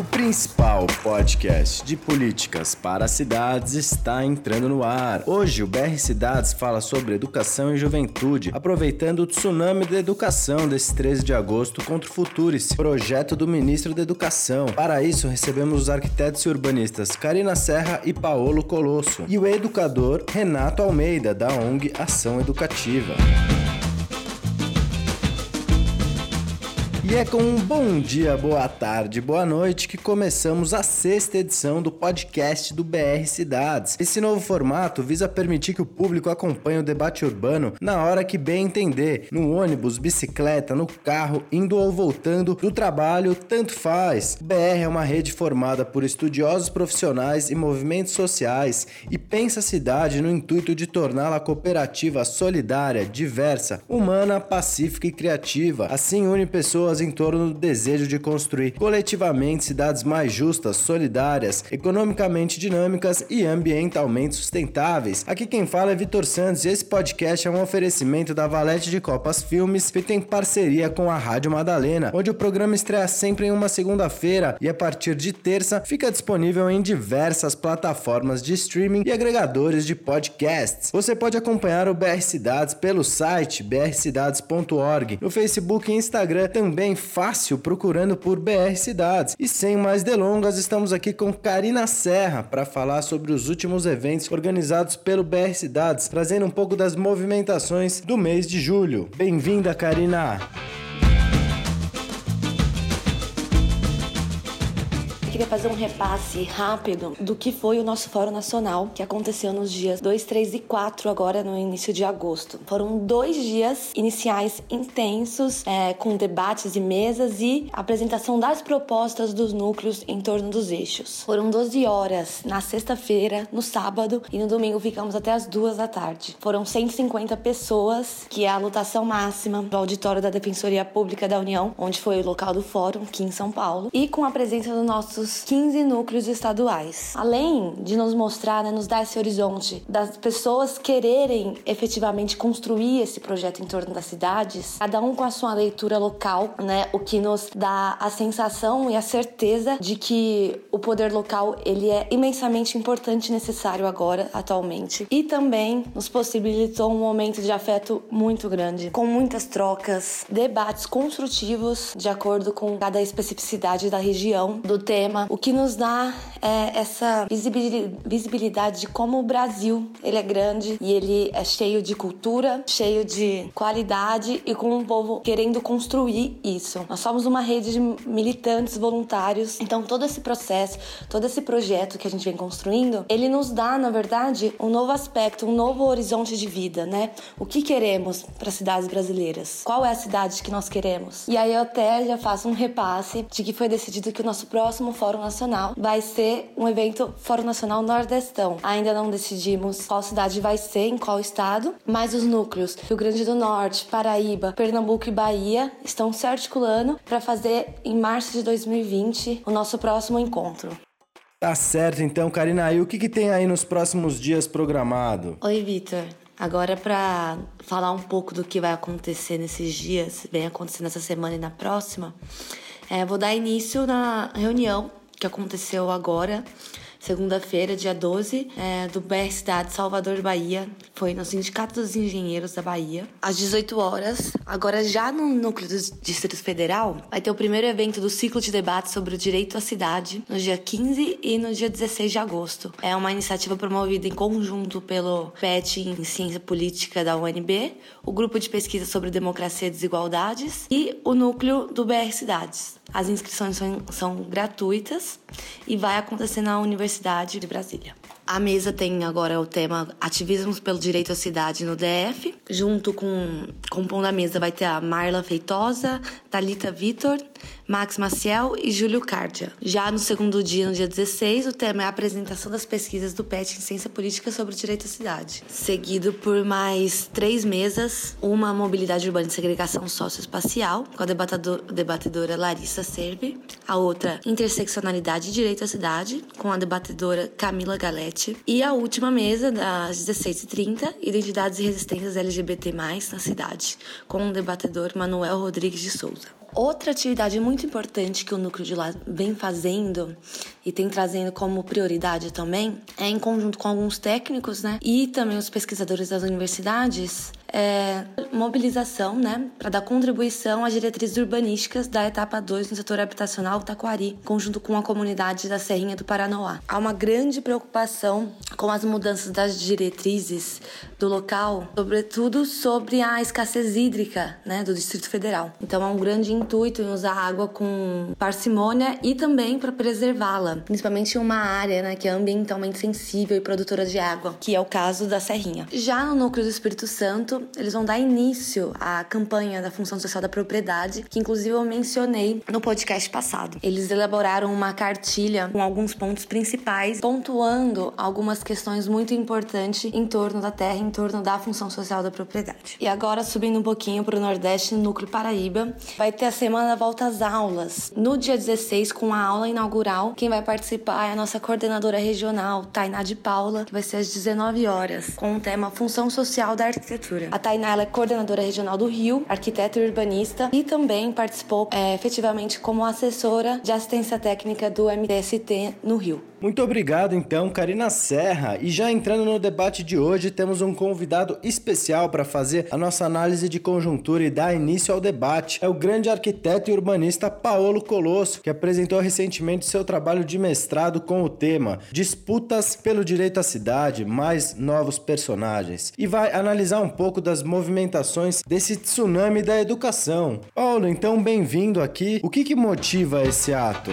O principal podcast de políticas para cidades está entrando no ar. Hoje, o BR Cidades fala sobre educação e juventude, aproveitando o tsunami da educação desse 13 de agosto contra o Futurice, projeto do ministro da Educação. Para isso, recebemos os arquitetos e urbanistas Karina Serra e Paolo Colosso e o educador Renato Almeida, da ONG Ação Educativa. E é com um bom dia, boa tarde, boa noite que começamos a sexta edição do podcast do BR Cidades. Esse novo formato visa permitir que o público acompanhe o debate urbano na hora que bem entender, no ônibus, bicicleta, no carro, indo ou voltando do trabalho, tanto faz. O BR é uma rede formada por estudiosos profissionais e movimentos sociais e pensa a cidade no intuito de torná-la cooperativa, solidária, diversa, humana, pacífica e criativa. Assim une pessoas em torno do desejo de construir coletivamente cidades mais justas, solidárias, economicamente dinâmicas e ambientalmente sustentáveis. Aqui quem fala é Vitor Santos e esse podcast é um oferecimento da Valete de Copas Filmes, feito em parceria com a Rádio Madalena, onde o programa estreia sempre em uma segunda-feira e a partir de terça fica disponível em diversas plataformas de streaming e agregadores de podcasts. Você pode acompanhar o BR Cidades pelo site brcidades.org, no Facebook e Instagram também fácil procurando por BR Cidades. E sem mais delongas, estamos aqui com Karina Serra para falar sobre os últimos eventos organizados pelo BR Cidades, trazendo um pouco das movimentações do mês de julho. Bem-vinda, Karina! Queria fazer um repasse rápido do que foi o nosso Fórum Nacional, que aconteceu nos dias 2, 3 e 4, agora no início de agosto. Foram dois dias iniciais intensos, é, com debates e mesas e apresentação das propostas dos núcleos em torno dos eixos. Foram 12 horas na sexta-feira, no sábado e no domingo ficamos até as duas da tarde. Foram 150 pessoas, que é a lotação máxima do auditório da Defensoria Pública da União, onde foi o local do fórum, aqui em São Paulo, e com a presença dos nossos 15 núcleos estaduais. Além de nos mostrar, né, nos dar esse horizonte das pessoas quererem efetivamente construir esse projeto em torno das cidades, cada um com a sua leitura local, né, o que nos dá a sensação e a certeza de que o poder local ele é imensamente importante e necessário agora, atualmente, e também nos possibilitou um momento de afeto muito grande, com muitas trocas, debates construtivos de acordo com cada especificidade da região, do tema o que nos dá é, essa visibilidade de como o Brasil ele é grande e ele é cheio de cultura, cheio de qualidade e com um povo querendo construir isso. Nós somos uma rede de militantes voluntários, então todo esse processo, todo esse projeto que a gente vem construindo, ele nos dá, na verdade, um novo aspecto, um novo horizonte de vida, né? O que queremos para cidades brasileiras? Qual é a cidade que nós queremos? E aí eu até já faço um repasse de que foi decidido que o nosso próximo Fórum Nacional vai ser um evento Fórum Nacional Nordestão. Ainda não decidimos qual cidade vai ser, em qual estado, mas os núcleos Rio Grande do Norte, Paraíba, Pernambuco e Bahia estão se articulando para fazer em março de 2020 o nosso próximo encontro. Tá certo, então, Karina. E o que, que tem aí nos próximos dias programado? Oi, Vitor. Agora, para falar um pouco do que vai acontecer nesses dias, vem acontecer nessa semana e na próxima, é, vou dar início na reunião que aconteceu agora segunda-feira, dia 12, é, do BR Cidade Salvador, Bahia. Foi no Sindicato dos Engenheiros da Bahia. Às 18 horas, agora já no núcleo do Distrito Federal, vai ter o primeiro evento do ciclo de debate sobre o direito à cidade, no dia 15 e no dia 16 de agosto. É uma iniciativa promovida em conjunto pelo PET em Ciência Política da UNB, o Grupo de Pesquisa sobre Democracia e Desigualdades e o núcleo do BR Cidades. As inscrições são, são gratuitas e vai acontecer na Universidade de Brasília. A mesa tem agora o tema Ativismos pelo Direito à Cidade no DF. Junto com compondo a mesa vai ter a Marla Feitosa, Talita Vitor, Max Maciel e Júlio Cardia. Já no segundo dia, no dia 16, o tema é a apresentação das pesquisas do PET em Ciência Política sobre o Direito à Cidade. Seguido por mais três mesas, uma Mobilidade Urbana e Segregação Socioespacial, com a debatedora Larissa Serve, a outra Interseccionalidade e Direito à Cidade, com a debatedora Camila Galete, e a última mesa, das 16h30, Identidades e Resistências LGBT+, na cidade, com o debatedor Manuel Rodrigues de Souza. Outra atividade muito importante que o núcleo de lá vem fazendo e tem trazendo como prioridade também é em conjunto com alguns técnicos, né, e também os pesquisadores das universidades, é, mobilização, né, para dar contribuição às diretrizes urbanísticas da etapa 2 no setor habitacional Taquari, conjunto com a comunidade da Serrinha do Paranoá. Há uma grande preocupação com as mudanças das diretrizes do local, sobretudo sobre a escassez hídrica, né, do Distrito Federal. Então, há um grande intuito em usar água com parcimônia e também para preservá-la, principalmente em uma área, né, que é ambientalmente sensível e produtora de água, que é o caso da Serrinha. Já no núcleo do Espírito Santo, eles vão dar início à campanha da função social da propriedade, que inclusive eu mencionei no podcast passado. Eles elaboraram uma cartilha com alguns pontos principais, pontuando algumas questões muito importantes em torno da terra, em torno da função social da propriedade. E agora, subindo um pouquinho para o Nordeste, no Núcleo Paraíba, vai ter a semana Volta às Aulas. No dia 16, com a aula inaugural, quem vai participar é a nossa coordenadora regional, Tainá de Paula, que vai ser às 19 horas, com o tema Função Social da Arquitetura. A Tainá é coordenadora regional do Rio, arquiteta e urbanista, e também participou é, efetivamente como assessora de assistência técnica do MTST no Rio. Muito obrigado, então, Karina Serra. E já entrando no debate de hoje, temos um convidado especial para fazer a nossa análise de conjuntura e dar início ao debate. É o grande arquiteto e urbanista Paolo Colosso, que apresentou recentemente seu trabalho de mestrado com o tema Disputas pelo Direito à Cidade, mais novos personagens. E vai analisar um pouco das movimentações desse tsunami da educação. Paulo, então, bem-vindo aqui. O que, que motiva esse ato?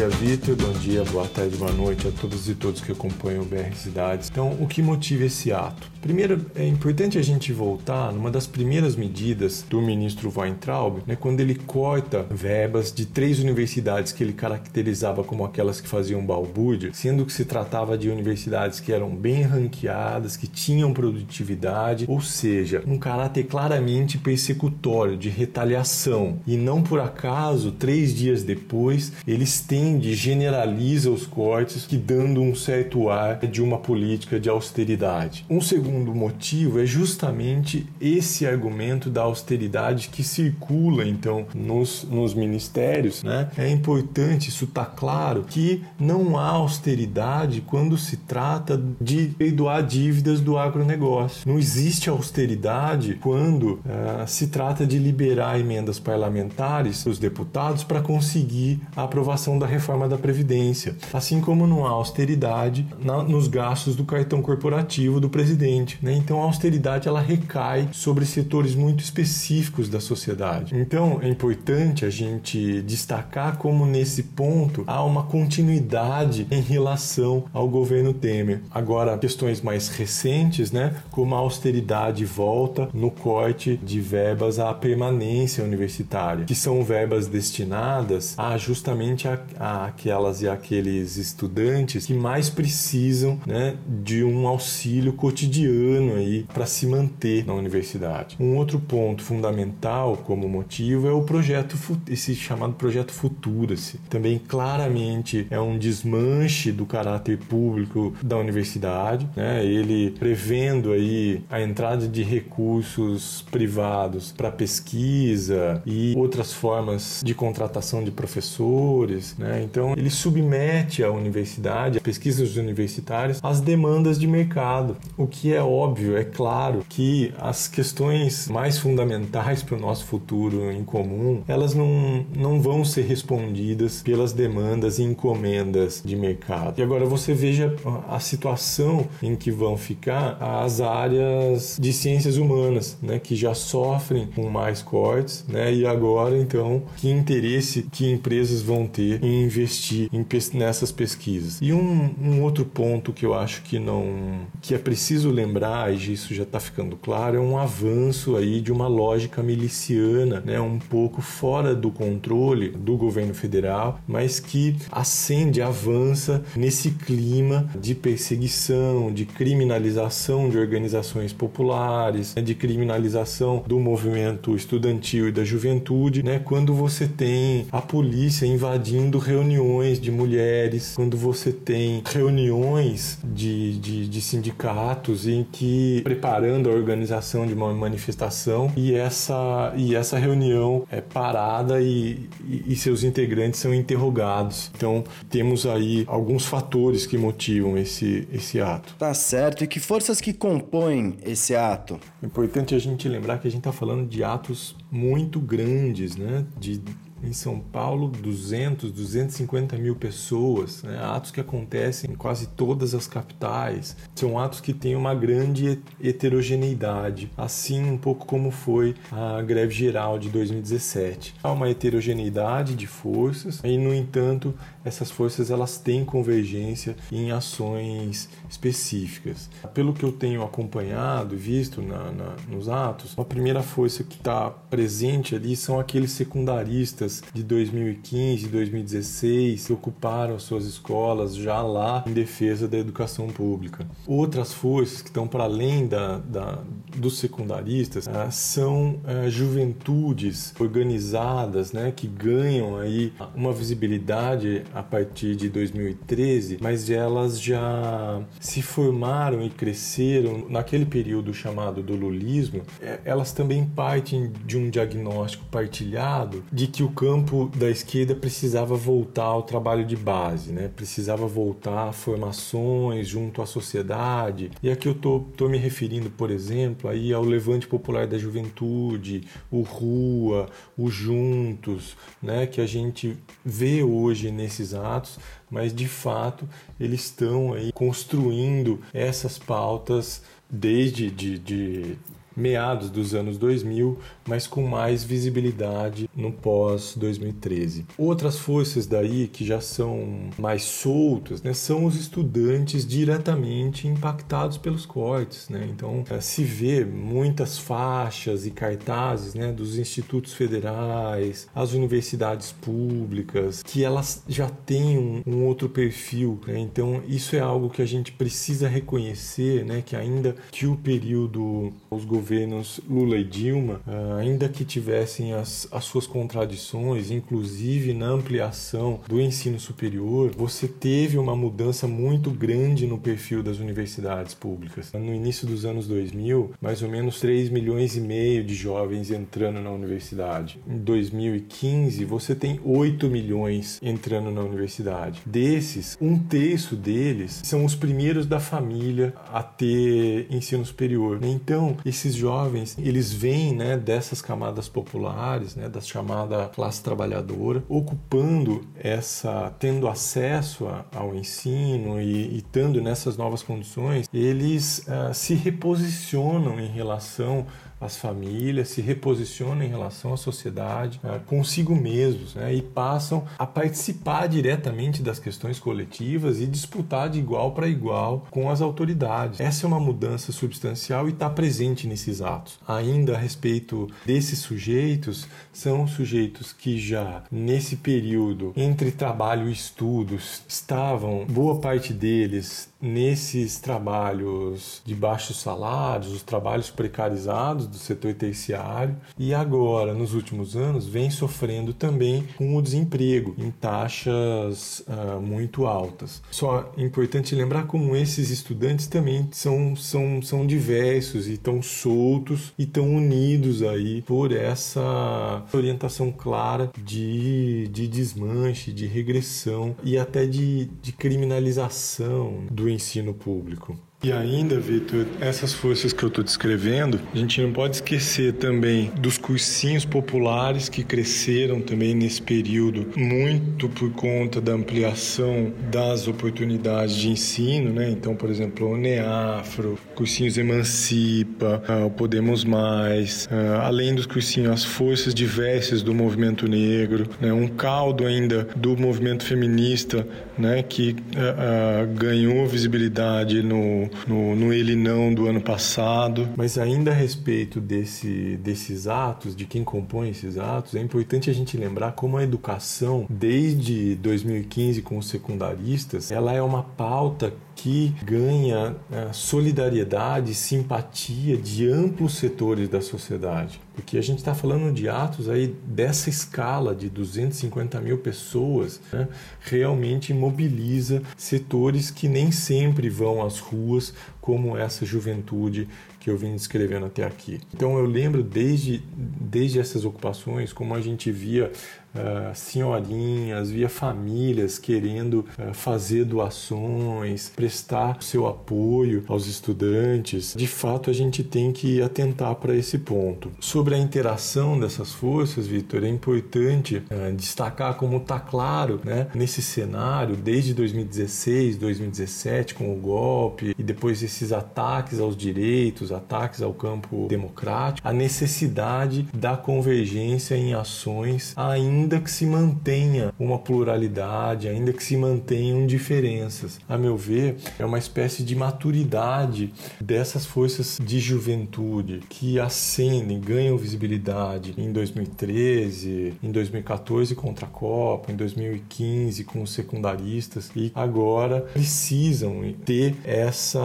dia, Vitor. Bom dia, boa tarde, boa noite a todos e todos que acompanham o BR Cidades. Então, o que motiva esse ato? Primeiro, é importante a gente voltar numa das primeiras medidas do ministro Weintraub, né, quando ele corta verbas de três universidades que ele caracterizava como aquelas que faziam balbúrdia, sendo que se tratava de universidades que eram bem ranqueadas, que tinham produtividade, ou seja, um caráter claramente persecutório, de retaliação. E não por acaso, três dias depois, ele estende, generaliza os cortes, que dando um certo ar de uma política de austeridade. Um segundo segundo motivo é justamente esse argumento da austeridade que circula então nos, nos ministérios. Né? É importante isso estar tá claro que não há austeridade quando se trata de perdoar dívidas do agronegócio. Não existe austeridade quando uh, se trata de liberar emendas parlamentares dos deputados para conseguir a aprovação da reforma da Previdência. Assim como não há austeridade na, nos gastos do cartão corporativo do presidente né? Então a austeridade ela recai sobre setores muito específicos da sociedade. Então é importante a gente destacar como nesse ponto há uma continuidade em relação ao governo Temer. Agora questões mais recentes, né? Como a austeridade volta no corte de verbas à permanência universitária, que são verbas destinadas a justamente a, a aquelas e aqueles estudantes que mais precisam, né, de um auxílio cotidiano ano aí para se manter na universidade. Um outro ponto fundamental como motivo é o projeto, esse chamado projeto Futura-se. Também claramente é um desmanche do caráter público da universidade, né? Ele prevendo aí a entrada de recursos privados para pesquisa e outras formas de contratação de professores, né? Então ele submete a universidade, pesquisas universitárias, às demandas de mercado, o que é é óbvio, é claro que as questões mais fundamentais para o nosso futuro em comum, elas não, não vão ser respondidas pelas demandas e encomendas de mercado. E agora você veja a situação em que vão ficar as áreas de ciências humanas, né, que já sofrem com mais cortes, né, e agora então que interesse que empresas vão ter em investir em, nessas pesquisas. E um, um outro ponto que eu acho que não que é preciso lembrar lembrar, e isso já está ficando claro, é um avanço aí de uma lógica miliciana, né, um pouco fora do controle do governo federal, mas que acende, avança nesse clima de perseguição, de criminalização de organizações populares, né, de criminalização do movimento estudantil e da juventude, né, quando você tem a polícia invadindo reuniões de mulheres, quando você tem reuniões de, de, de sindicatos em que preparando a organização de uma manifestação e essa, e essa reunião é parada e, e, seus integrantes são interrogados. Então temos aí alguns fatores que motivam esse, esse ato. Tá certo. E que forças que compõem esse ato? Importante a gente lembrar que a gente está falando de atos muito grandes, né? De em São Paulo, 200, 250 mil pessoas, né? atos que acontecem em quase todas as capitais. São atos que têm uma grande heterogeneidade, assim um pouco como foi a greve geral de 2017. Há uma heterogeneidade de forças e, no entanto, essas forças elas têm convergência em ações específicas. Pelo que eu tenho acompanhado e visto na, na, nos atos, a primeira força que está presente ali são aqueles secundaristas de 2015 e 2016 que ocuparam suas escolas já lá em defesa da educação pública. Outras forças que estão para além da, da, dos secundaristas uh, são uh, juventudes organizadas né, que ganham aí uma visibilidade a partir de 2013, mas elas já se formaram e cresceram naquele período chamado do lulismo. É, elas também partem de um diagnóstico partilhado de que o campo da esquerda precisava voltar ao trabalho de base, né? precisava voltar a formações junto à sociedade. E aqui eu tô, tô me referindo, por exemplo, aí ao Levante Popular da Juventude, o Rua, o Juntos, né? que a gente vê hoje nesse esses atos, mas de fato eles estão aí construindo essas pautas desde de, de meados dos anos 2000, mas com mais visibilidade no pós-2013. Outras forças daí que já são mais soltas né, são os estudantes diretamente impactados pelos cortes. Né? Então, eh, se vê muitas faixas e cartazes né, dos institutos federais, as universidades públicas, que elas já têm um, um outro perfil. Né? Então, isso é algo que a gente precisa reconhecer, né, que ainda que o período, os governos Lula e Dilma, ah, ainda que tivessem as, as suas contradições, inclusive na ampliação do ensino superior, você teve uma mudança muito grande no perfil das universidades públicas. No início dos anos 2000, mais ou menos 3 milhões e meio de jovens entrando na universidade. Em 2015, você tem 8 milhões entrando na universidade. Desses, um terço deles são os primeiros da família a ter ensino superior. Então, esses jovens, eles vêm né, dessas camadas populares, né, da chamada classe trabalhadora, ocupando essa, tendo acesso a, ao ensino e, e estando nessas novas condições, eles uh, se reposicionam em relação as famílias, se reposicionam em relação à sociedade, né, consigo mesmos, né, e passam a participar diretamente das questões coletivas e disputar de igual para igual com as autoridades. Essa é uma mudança substancial e está presente nesses atos. Ainda a respeito desses sujeitos, são sujeitos que já nesse período entre trabalho e estudos estavam, boa parte deles, nesses trabalhos de baixos salários, os trabalhos precarizados do setor terciário, e agora, nos últimos anos, vem sofrendo também com o desemprego em taxas uh, muito altas. Só é importante lembrar como esses estudantes também são, são, são diversos e estão soltos e estão unidos aí por essa orientação clara de, de desmanche, de regressão e até de, de criminalização do ensino público. E ainda, Vitor, essas forças que eu estou descrevendo, a gente não pode esquecer também dos cursinhos populares que cresceram também nesse período, muito por conta da ampliação das oportunidades de ensino, né? Então, por exemplo, o Neafro, cursinhos Emancipa, ah, o Podemos Mais, ah, além dos cursinhos, as forças diversas do movimento negro, né? um caldo ainda do movimento feminista, né? Que uh, uh, ganhou visibilidade no no, no Ele Não do ano passado. Mas ainda a respeito desse, desses atos, de quem compõe esses atos, é importante a gente lembrar como a educação, desde 2015 com os secundaristas, ela é uma pauta que ganha é, solidariedade, simpatia de amplos setores da sociedade. porque a gente está falando de atos aí dessa escala de 250 mil pessoas, né, realmente mobiliza setores que nem sempre vão às ruas como essa juventude que eu vim descrevendo até aqui. Então eu lembro desde, desde essas ocupações como a gente via uh, senhorinhas, via famílias querendo uh, fazer doações, prestar seu apoio aos estudantes. De fato, a gente tem que atentar para esse ponto. Sobre a interação dessas forças, Vitor, é importante uh, destacar como está claro né, nesse cenário, desde 2016, 2017, com o golpe e depois esses ataques aos direitos, ataques ao campo democrático, a necessidade da convergência em ações ainda ainda que se mantenha uma pluralidade, ainda que se mantenham diferenças. A meu ver, é uma espécie de maturidade dessas forças de juventude que ascendem, ganham visibilidade em 2013, em 2014 contra a Copa, em 2015 com os secundaristas e agora precisam ter essa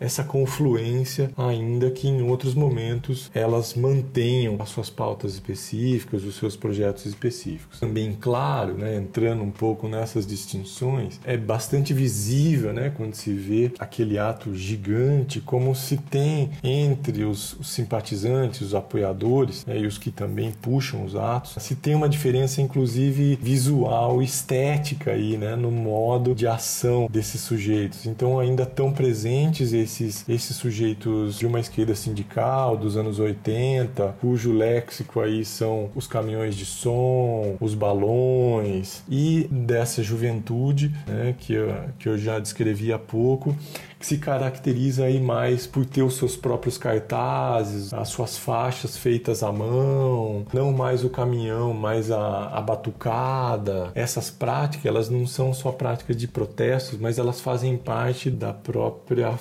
essa confluência ainda que em outros momentos elas mantenham as suas pautas específicas, os seus projetos específicos específicos. Também, claro, né, entrando um pouco nessas distinções, é bastante visível né, quando se vê aquele ato gigante, como se tem entre os, os simpatizantes, os apoiadores né, e os que também puxam os atos, se tem uma diferença, inclusive visual, estética aí, né, no modo de ação desses sujeitos. Então, ainda tão presentes esses, esses sujeitos de uma esquerda sindical dos anos 80, cujo léxico aí são os caminhões de som, os balões e dessa juventude né, que, eu, que eu já descrevi há pouco, que se caracteriza aí mais por ter os seus próprios cartazes, as suas faixas feitas à mão, não mais o caminhão, mais a, a batucada. Essas práticas, elas não são só práticas de protestos, mas elas fazem parte da própria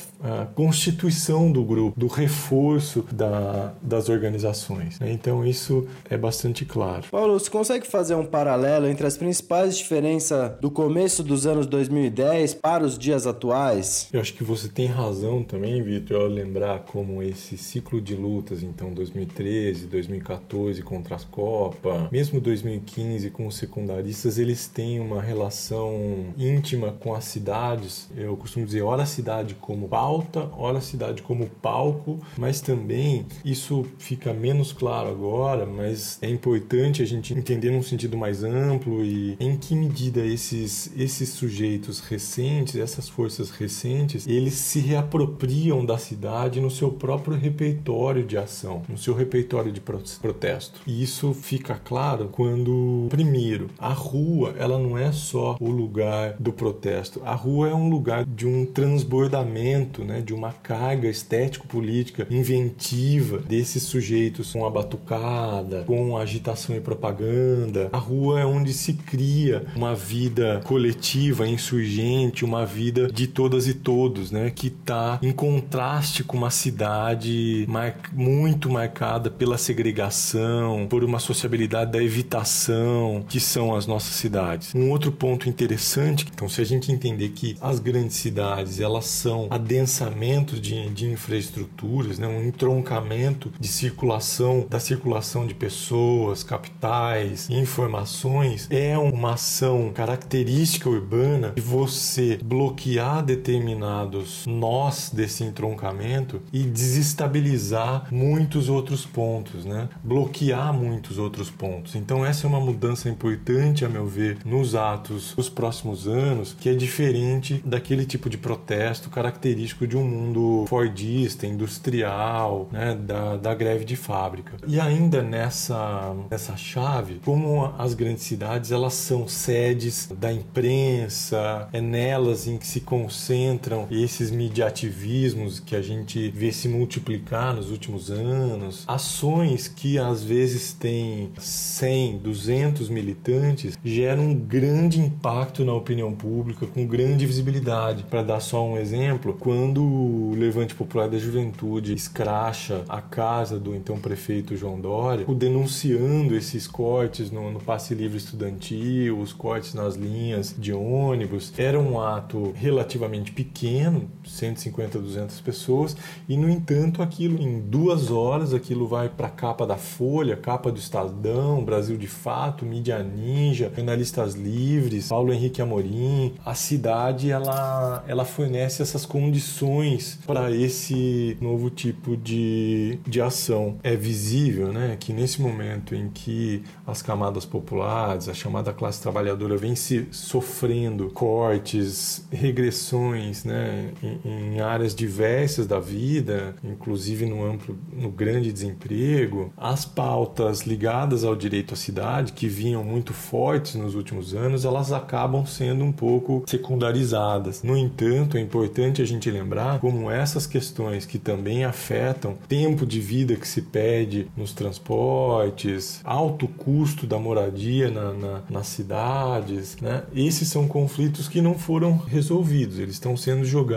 constituição do grupo, do reforço da, das organizações. Né? Então isso é bastante claro. Paulo, você consegue fazer um paralelo entre as principais diferenças do começo dos anos 2010 para os dias atuais? Eu acho que você tem razão também, Vitor, ao lembrar como esse ciclo de lutas, então 2013, 2014 contra as Copa, mesmo 2015 com os secundaristas, eles têm uma relação íntima com as cidades. Eu costumo dizer, ora a cidade como pauta, ora a cidade como palco, mas também isso fica menos claro agora, mas é importante a gente entender num sentido mais amplo e em que medida esses, esses sujeitos recentes, essas forças recentes, eles se reapropriam da cidade no seu próprio repertório de ação, no seu repertório de protesto. E isso fica claro quando, primeiro, a rua ela não é só o lugar do protesto. A rua é um lugar de um transbordamento, né, de uma carga estético-política inventiva desses sujeitos com a batucada, com a agitação e propaganda. A rua é onde se cria uma vida coletiva, insurgente, uma vida de todas e todos, né, que está em contraste com uma cidade mar muito marcada pela segregação, por uma sociabilidade da evitação, que são as nossas cidades. Um outro ponto interessante, então, se a gente entender que as grandes cidades elas são adensamento de, de infraestruturas, né, um entroncamento de circulação, da circulação de pessoas, capitais, informações, é uma ação característica urbana de você bloquear determinado nós desse entroncamento e desestabilizar muitos outros pontos, né? bloquear muitos outros pontos. Então, essa é uma mudança importante, a meu ver, nos atos dos próximos anos, que é diferente daquele tipo de protesto característico de um mundo fordista, industrial, né? da, da greve de fábrica. E ainda nessa, nessa chave, como as grandes cidades elas são sedes da imprensa, é nelas em que se concentram esses mediativismos que a gente vê se multiplicar nos últimos anos, ações que às vezes têm 100, 200 militantes, geram um grande impacto na opinião pública, com grande visibilidade. Para dar só um exemplo, quando o Levante Popular da Juventude escracha a casa do então prefeito João Dória, denunciando esses cortes no, no passe livre estudantil, os cortes nas linhas de ônibus. Era um ato relativamente pequeno, 150, 200 pessoas, e no entanto aquilo em duas horas aquilo vai para a capa da Folha, capa do Estadão, Brasil de Fato, Mídia Ninja, Jornalistas Livres, Paulo Henrique Amorim. A cidade ela, ela fornece essas condições para esse novo tipo de, de ação. É visível né, que nesse momento em que as camadas populares, a chamada classe trabalhadora, vem se sofrendo cortes, regressões né, em, em áreas diversas da vida, inclusive no amplo, no grande desemprego, as pautas ligadas ao direito à cidade, que vinham muito fortes nos últimos anos, elas acabam sendo um pouco secundarizadas. No entanto, é importante a gente lembrar como essas questões que também afetam tempo de vida que se perde nos transportes, alto custo da moradia na, na, nas cidades, né? esses são conflitos que não foram resolvidos, eles estão sendo jogados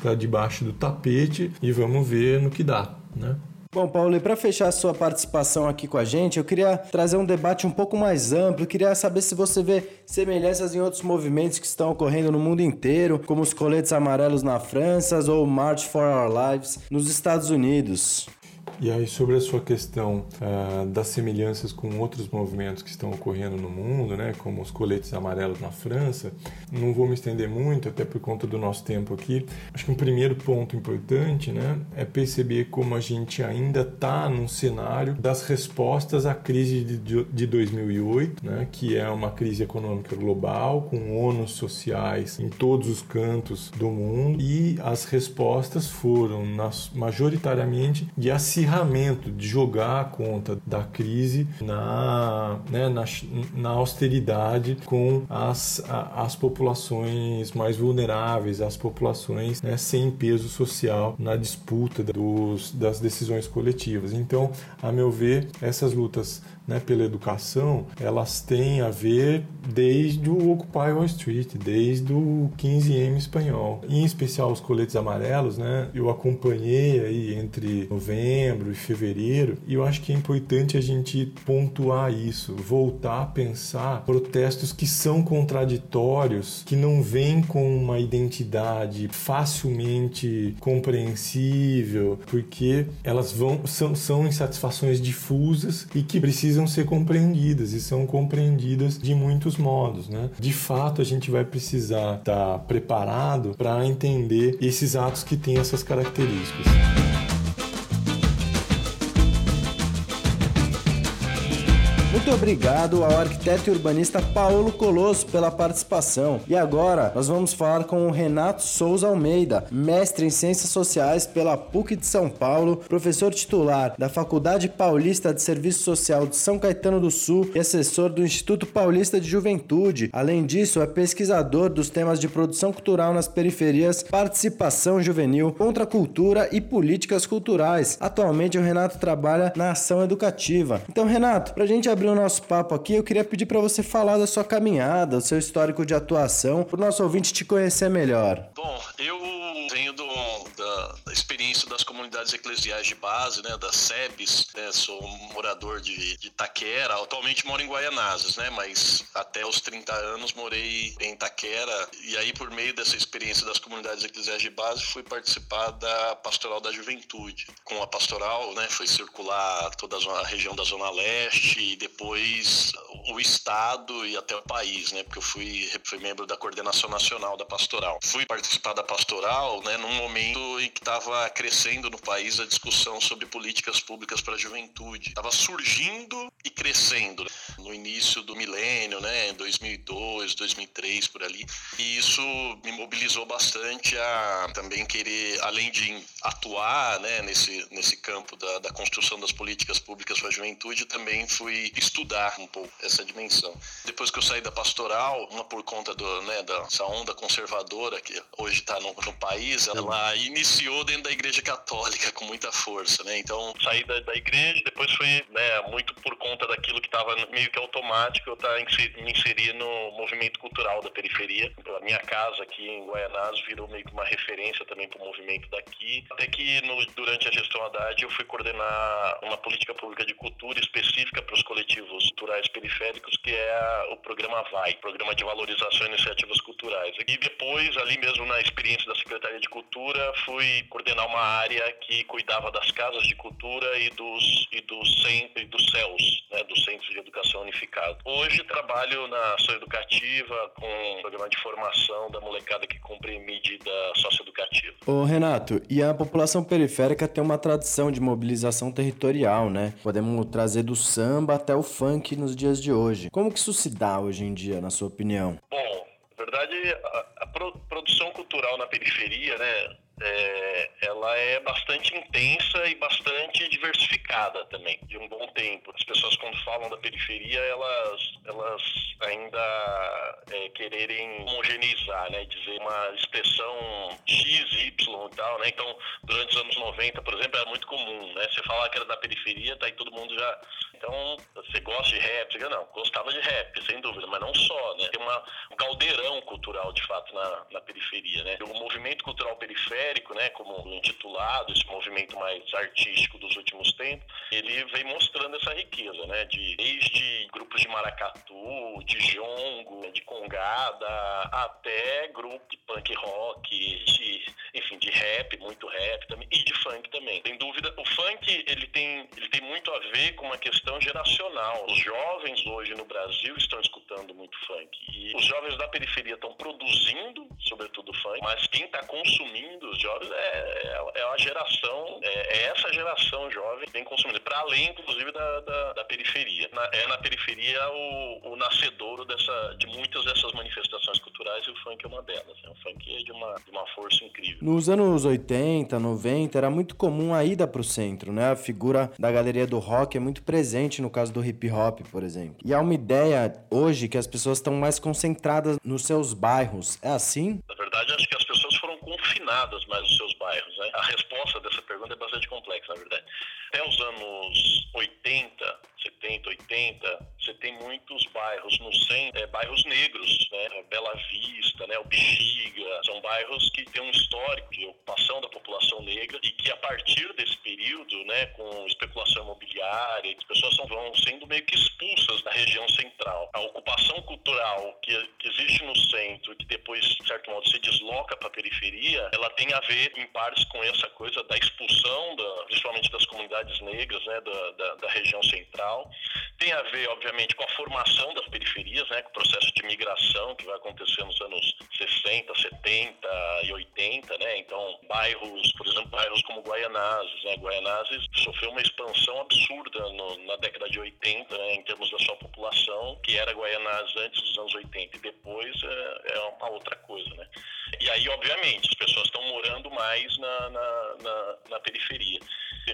para debaixo do tapete e vamos ver no que dá. Né? Bom, Paulo, e para fechar a sua participação aqui com a gente, eu queria trazer um debate um pouco mais amplo. Eu queria saber se você vê semelhanças em outros movimentos que estão ocorrendo no mundo inteiro, como os coletes amarelos na França ou March for Our Lives nos Estados Unidos. E aí, sobre a sua questão uh, das semelhanças com outros movimentos que estão ocorrendo no mundo, né, como os coletes amarelos na França, não vou me estender muito, até por conta do nosso tempo aqui. Acho que um primeiro ponto importante né, é perceber como a gente ainda está num cenário das respostas à crise de, de 2008, né, que é uma crise econômica global, com ônus sociais em todos os cantos do mundo, e as respostas foram nas, majoritariamente de acirramento acirramento de jogar a conta da crise na, né, na, na, austeridade com as, as populações mais vulneráveis, as populações né, sem peso social na disputa dos, das decisões coletivas. Então, a meu ver, essas lutas né, pela educação, elas têm a ver desde o Occupy Wall Street, desde o 15M espanhol. Em especial os coletes amarelos, né, eu acompanhei aí entre novembro e fevereiro, e eu acho que é importante a gente pontuar isso, voltar a pensar protestos que são contraditórios, que não vêm com uma identidade facilmente compreensível, porque elas vão são, são insatisfações difusas e que precisam precisam ser compreendidas e são compreendidas de muitos modos, né? De fato, a gente vai precisar estar preparado para entender esses atos que têm essas características. Muito obrigado ao arquiteto e urbanista Paulo Colosso pela participação. E agora nós vamos falar com o Renato Souza Almeida, mestre em Ciências Sociais pela PUC de São Paulo, professor titular da Faculdade Paulista de Serviço Social de São Caetano do Sul e assessor do Instituto Paulista de Juventude. Além disso, é pesquisador dos temas de produção cultural nas periferias, participação juvenil, contracultura e políticas culturais. Atualmente, o Renato trabalha na ação educativa. Então, Renato, para a gente abrir o nosso papo aqui, eu queria pedir para você falar da sua caminhada, do seu histórico de atuação, para o nosso ouvinte te conhecer melhor. Bom, eu venho do, da, da, experiência das comunidades eclesiais de base, né, das SEBs, né, sou morador de, de Itaquera, atualmente moro em Guaianazes, né, mas até os 30 anos morei em Itaquera, e aí por meio dessa experiência das comunidades eclesiais de base fui participar da Pastoral da Juventude. Com a Pastoral, né, foi circular toda a região da Zona Leste e depois o estado e até o país, né? Porque eu fui, fui membro da coordenação nacional da pastoral. Fui participar da pastoral, né? Num momento em que estava crescendo no país a discussão sobre políticas públicas para a juventude. Estava surgindo e crescendo no início do milênio, né? Em 2002, 2003 por ali. E isso me mobilizou bastante a também querer, além de atuar, né? Nesse nesse campo da, da construção das políticas públicas para a juventude, também fui estudar um pouco essa dimensão. Depois que eu saí da pastoral, uma por conta do, né, dessa onda conservadora que hoje está no, no, país, ela iniciou dentro da igreja católica com muita força, né? Então, saí da, da igreja, depois foi né, muito por conta daquilo que estava meio que automático, eu tá, me inserir no movimento cultural da periferia. A minha casa aqui em Guaianazes virou meio que uma referência também para o movimento daqui. Até que no, durante a gestão Haddad eu fui coordenar uma política pública de cultura específica para os coletivos culturais periféricos, que é a, o programa VAI, Programa de Valorização e Iniciativas Culturais. E depois, ali mesmo na experiência da Secretaria de Cultura, fui coordenar uma área que cuidava das casas de cultura e dos, e dos, e dos CELS, né, dos Centros de Educação Unificado. Hoje trabalho na ação educativa com um programa de formação da molecada que cumpre medida socioeducativa. Ô Renato, e a população periférica tem uma tradição de mobilização territorial, né? Podemos trazer do samba até o funk nos dias de hoje. Como que isso se dá hoje em dia, na sua opinião? Bom, na verdade, a, a produção cultural na periferia, né? é, ela é bastante intensa e bastante diversificada também, de um bom tempo. As pessoas quando falam da periferia, elas, elas ainda é, quererem homogeneizar, né, dizer uma expressão X, Y e tal, né? Então, durante os anos 90, por exemplo, era muito comum, né? Você falar que era da periferia, tá aí todo mundo já... Então, você gosta de rap? Não, gostava de rap, sem dúvida, mas não só, né? Tem uma, um caldeirão cultural, de fato, na, na periferia, né? O movimento cultural periférico, né, como intitulado, esse movimento mais artístico dos últimos tempos, ele vem mostrando essa riqueza, né, de desde grupos de maracatu, de jongo, de congada, até grupo de punk rock, de, enfim, de rap, muito rap também, e de funk também. Sem dúvida, o funk, ele tem, ele tem muito a ver com uma questão geracional. Os jovens hoje no Brasil estão escutando muito funk. E os jovens da periferia estão produzindo, sobretudo funk, mas quem está consumindo os jovens é, é, é uma geração, é, é, essa geração jovem que vem consumindo, para além, inclusive, da, da, da periferia. Na, é na periferia o, o nascedouro dessa, de muitas dessas manifestações culturais e o funk é uma delas. Né? O funk é de uma, de uma força incrível. Nos anos 80, 90, era muito comum a ida para o centro, né? A figura da galeria do rock é muito presente no caso do hip hop, por exemplo. E há uma ideia hoje que as pessoas estão mais concentradas nos seus bairros. É assim? Na verdade, acho que as pessoas foram confinadas mais nos seus bairros. Né? A resposta dessa pergunta é bastante complexa, na verdade. Até os anos 80, 70, 80, você tem muitos bairros no centro, é, bairros negros, né? Bela Vista, né? o Bexiga, são bairros que têm um histórico de ocupação da população negra e que a partir desse período, né, com especulação imobiliária, as pessoas vão sendo meio que expulsas da região central. A ocupação cultural que, que existe no centro, que depois, de certo modo, se desloca para a periferia, ela tem a ver, em partes, com essa coisa da expulsão, da, principalmente das comunidades negras, né, da, da, da região central. Tem a ver, obviamente, com a formação das periferias, né, com o processo de migração que vai acontecer nos anos 60, 70 e 80, né? Então, bairros, por exemplo, bairros como Guaianazes, né? Guaianazes sofreu uma expansão absurda no, na década de 80, né, em termos da sua população, que era Guaianazes antes dos anos 80 e depois é, é uma outra coisa, né? E aí, obviamente, as pessoas estão morando mais na, na, na, na periferia.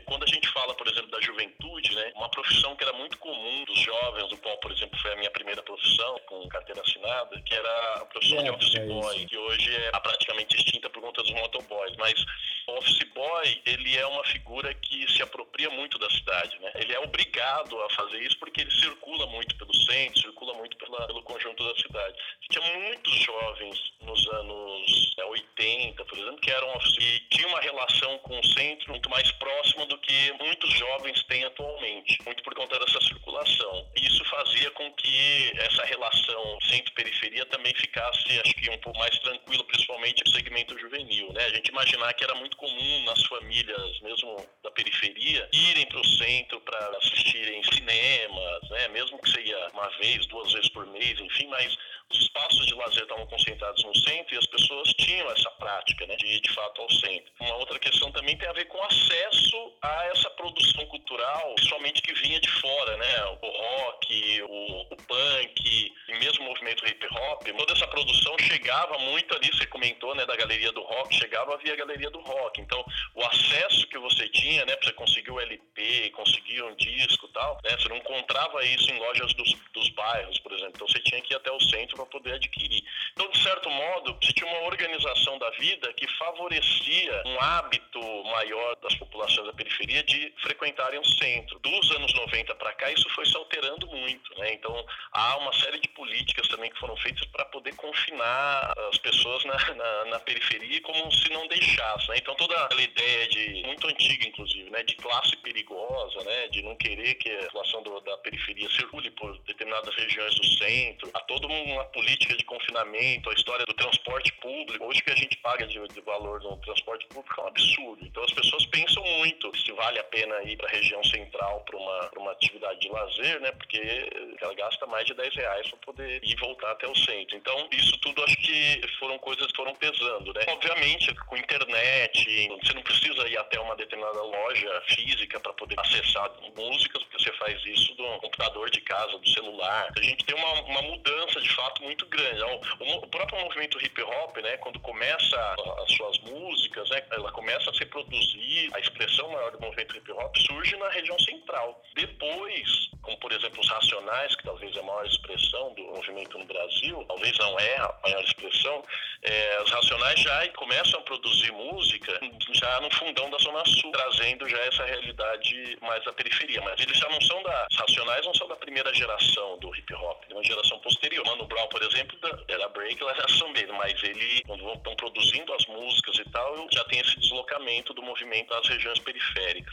Quando a gente fala, por exemplo, da juventude, né, uma profissão que era muito comum dos jovens, do qual, por exemplo, foi a minha primeira profissão, com carteira assinada, que era a profissão é, de office é boy, que hoje é praticamente extinta por conta dos motoboys. Mas o office boy, ele é uma figura que se apropria muito da cidade, né? Ele é obrigado a fazer isso porque ele circula muito pelo centro, circula muito pela, pelo conjunto da cidade. Tinha muitos jovens nos anos 80, é, por exemplo, que eram e tinha uma relação com o centro muito mais próxima do que muitos jovens têm atualmente, muito por conta dessa circulação. Isso fazia com que essa relação centro-periferia também ficasse, acho que, um pouco mais tranquila, principalmente no segmento juvenil. Né? A gente imaginar que era muito comum nas famílias, mesmo da periferia, irem para o centro para assistirem cinemas, né? mesmo que seja uma vez, duas vezes por mês, enfim, mas os espaços de lazer estavam concentrados no centro e as pessoas tinham essa prática né, de ir de fato ao centro. Uma outra questão também tem a ver com acesso a essa produção cultural, somente que vinha de fora, né? O rock, o, o punk, mesmo o movimento hip hop, toda essa produção chegava muito ali, você comentou, né, da galeria do rock, chegava via galeria do rock. Então, o acesso que você tinha, né, para você conseguir o LP, conseguir um disco, tal, né, você não encontrava isso em lojas dos, dos bairros, por exemplo. Então, você tinha que ir até o centro para poder adquirir. Então, de certo modo, você tinha uma organização da vida que favorecia um hábito maior das populações da periferia de frequentarem o centro. Dos anos 90 para cá, isso foi se alterando muito, né? Então, há uma série de políticas também que foram feitas para poder confinar as pessoas na, na, na, periferia como se não deixasse, né? Então, toda aquela ideia de, muito antiga, inclusive, né? De classe perigosa, né? De não querer que a população do, da periferia circule por determinadas regiões do centro, há toda uma política de confinamento, a história do transporte público. Hoje que a gente paga de, de valor no transporte público é um absurdo. Então, as pessoas pensam muito se vale a pena ir para a região central para uma, uma atividade de lazer, né? Porque ela gasta mais de 10 reais para poder ir voltar até o centro. Então, isso tudo acho que foram coisas que foram pesando, né? Obviamente, com internet, você não precisa ir até uma determinada loja física para poder acessar músicas, porque você faz isso do computador de casa, do celular. A gente tem uma, uma mudança de fato muito grande. Então, o, próprio movimento hip hop, né, quando começa as suas músicas, né, ela começa a ser produzida, a expressão maior do movimento hip hop surge na região central. Depois, como por exemplo os Racionais, que talvez é a maior expressão do movimento no Brasil, talvez não é a maior expressão, é, os Racionais já começam a produzir música já no fundão da Zona Sul, trazendo já essa realidade mais da periferia. Mas eles já não são da. Os Racionais não são da primeira geração do hip hop, é uma geração posterior. Mano Brown, por exemplo, era break, ela era samba, mas ele, quando estão produzindo as músicas e tal, já tem esse deslocamento do movimento às regiões periféricas.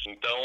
Então,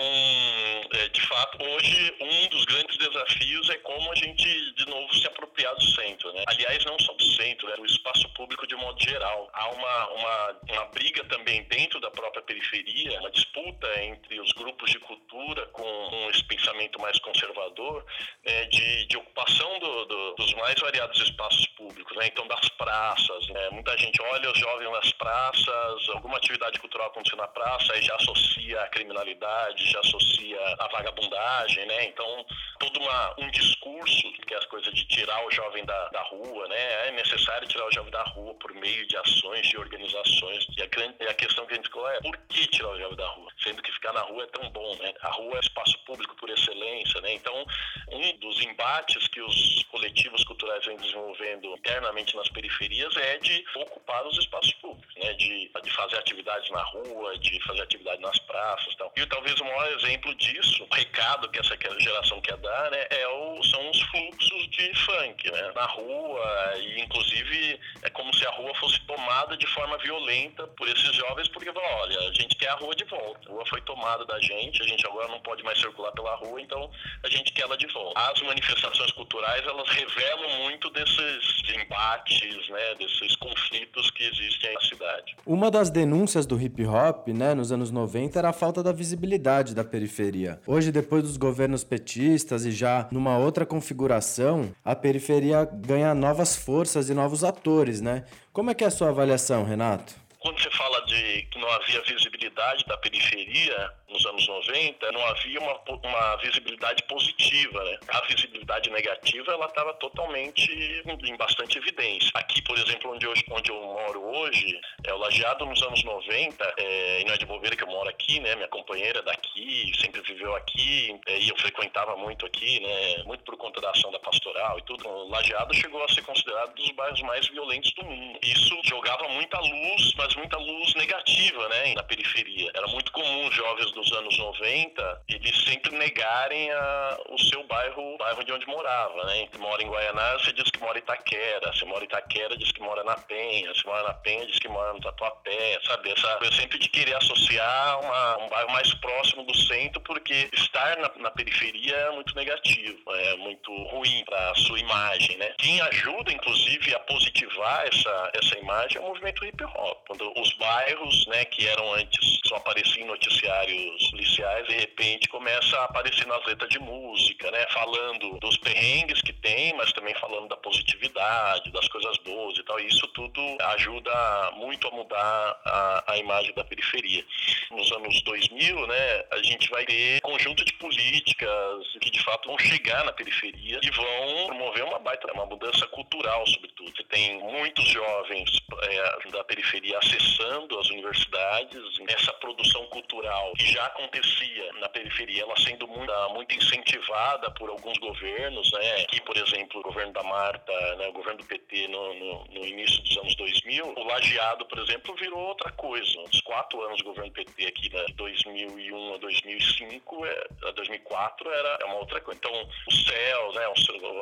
é, de fato, hoje um dos grandes desafios é como a gente, de novo, se apropriar do centro. Né? Aliás, não só do centro, é do espaço público de modo geral. Há uma, uma, uma briga também dentro da própria periferia, uma disputa entre os grupos de cultura com, com esse pensamento mais conservador é, de, de ocupação do, do, dos mais variados espaços públicos. Né? Então, das praças. Né? Muita gente olha os jovens nas praças, alguma atividade cultural acontecendo na praça, e já associa a criminalidade, já associa a vagabundagem. Né? Então, todo uma, um discurso, que é as coisas de tirar o jovem da, da rua, né? é necessário tirar o jovem da rua por meio de ações, de organizações. E a, a questão que a gente colocou é por que tirar o jovem da rua? Sendo que ficar na rua é tão bom. Né? A rua é espaço público por excelência. Né? Então, um dos embates que os coletivos culturais vêm desenvolvendo internamente nas periferias é de ocupar os espaços públicos, né? de, de fazer atividades na rua, de fazer atividade nas praças. Tal. E talvez o maior exemplo disso, o recado que essa geração quer dar, né, é o, são os fluxos de funk né? na rua, e inclusive é como se a rua fosse tomada de forma violenta por esses jovens, porque, olha, a gente quer a rua de volta. A rua foi tomada da gente, a gente agora não pode mais circular pela rua, então a gente quer ela de volta. As manifestações culturais, elas revelam muito desses embates, né, desses conflitos que existem na cidade. Uma das denúncias do hip hop, né, nos anos 90 era a falta da visibilidade da periferia. Hoje, depois dos governos petistas e já numa outra configuração, a periferia ganha novas forças e novos atores, né? Como é que é a sua avaliação, Renato? Quando você fala de que não havia visibilidade da periferia, nos anos 90, não havia uma, uma visibilidade positiva, né? A visibilidade negativa, ela estava totalmente em bastante evidência. Aqui, por exemplo, onde eu, onde eu moro hoje, é o Lajeado nos anos 90, é, e não é de bobeira que eu moro aqui, né? Minha companheira daqui, sempre viveu aqui, é, e eu frequentava muito aqui, né? Muito por conta da ação da pastoral e tudo. O Lajeado chegou a ser considerado um dos bairros mais violentos do mundo. Isso jogava muita luz, mas muita luz negativa, né? Na periferia. Era muito comum jovens dos anos 90, eles sempre negarem a, o seu bairro, o bairro de onde morava, né? Você mora em Guaianás, você diz que mora em Itaquera, você mora em Itaquera, diz que mora na Penha, você mora na Penha, diz que mora no Tatuapé, sabe? Essa sempre de querer associar uma, um bairro mais próximo do centro, porque estar na, na periferia é muito negativo, é muito ruim para a sua imagem, né? Quem ajuda, inclusive, a positivar essa, essa imagem é o movimento hip hop, Quando os bairros, né, que eram antes só apareciam em noticiários policiais, de repente começa a aparecer nas letras de música, né, falando dos perrengues que tem, mas também falando da positividade, das coisas boas e tal. E isso tudo ajuda muito a mudar a, a imagem da periferia. Nos anos 2000, né, a gente vai ter conjunto de políticas que de fato vão chegar na periferia e vão promover uma baita, uma mudança cultural, sobretudo. Você tem muitos jovens é, da periferia acessando as universidades, essa produção cultural que já acontecia na periferia, ela sendo muito, muito incentivada por alguns governos, né? Aqui, por exemplo, o governo da Marta, né, o governo do PT no, no, no início dos anos 2000, o lajeado, por exemplo, virou outra coisa. Os quatro anos do governo PT aqui, né, de 2001 a 2005, é, a 2004, era é uma outra coisa. Então, o céu, né,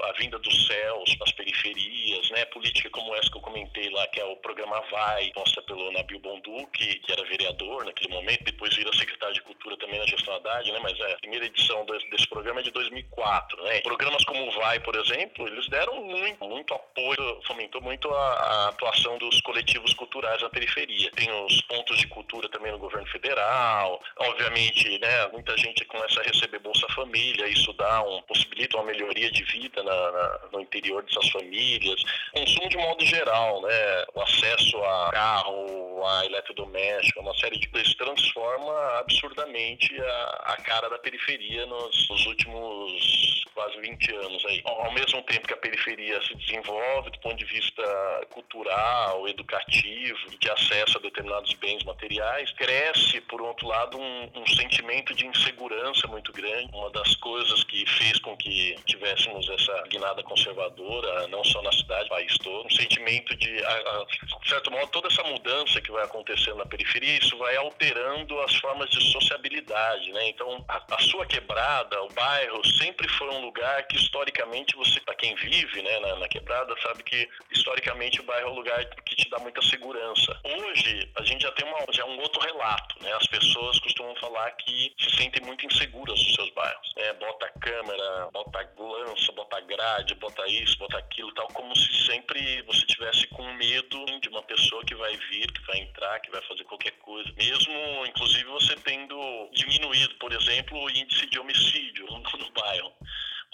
a vinda dos céus nas periferias, né, política como essa que eu comentei lá, que é o programa Vai, posta pelo Nabil Bondu, que, que era vereador naquele momento, depois vira secretário de Cultura também na gestão Haddad, né, mas é, a primeira edição desse, desse programa é de 2004. Né. Programas como o Vai, por exemplo, eles deram muito, muito apoio, fomentou muito a, a atuação dos coletivos culturais na periferia. Tem os pontos de cultura também no governo federal, obviamente, né, muita gente começa a receber Bolsa Família, isso dá um, possibilita uma melhoria de vida na, na, no interior dessas famílias. Consumo de modo geral, né, o acesso a carro, a eletrodoméstico, uma série de coisas transforma absurdamente a, a cara da periferia nos, nos últimos quase 20 anos aí. Ao mesmo tempo que a periferia se desenvolve do ponto de vista cultural, educativo, de acesso a determinados bens materiais, cresce, por outro lado, um, um sentimento de insegurança muito grande. Uma das coisas que fez com que tivéssemos essa guinada conservadora, não só na cidade, no país todo, um sentimento de, de certo modo, toda essa mudança que vai acontecendo na periferia, isso vai alterando as formas de sociabilidade, né? Então, a, a sua quebrada, o bairro, sempre foi um lugar que historicamente você, para quem vive, né, na, na quebrada, sabe que historicamente o bairro é um lugar que te dá muita segurança. Hoje, a gente já tem uma, já um outro relato, né? As pessoas costumam falar que se sentem muito inseguras nos seus bairros. Né? Bota câmera, bota lança, bota grade, bota isso, bota aquilo, tal, como se sempre você tivesse com medo de uma pessoa que vai vir, que vai entrar, que vai fazer qualquer coisa. Mesmo, inclusive, você tendo diminuído, por exemplo, o índice de homicídio no, no bairro.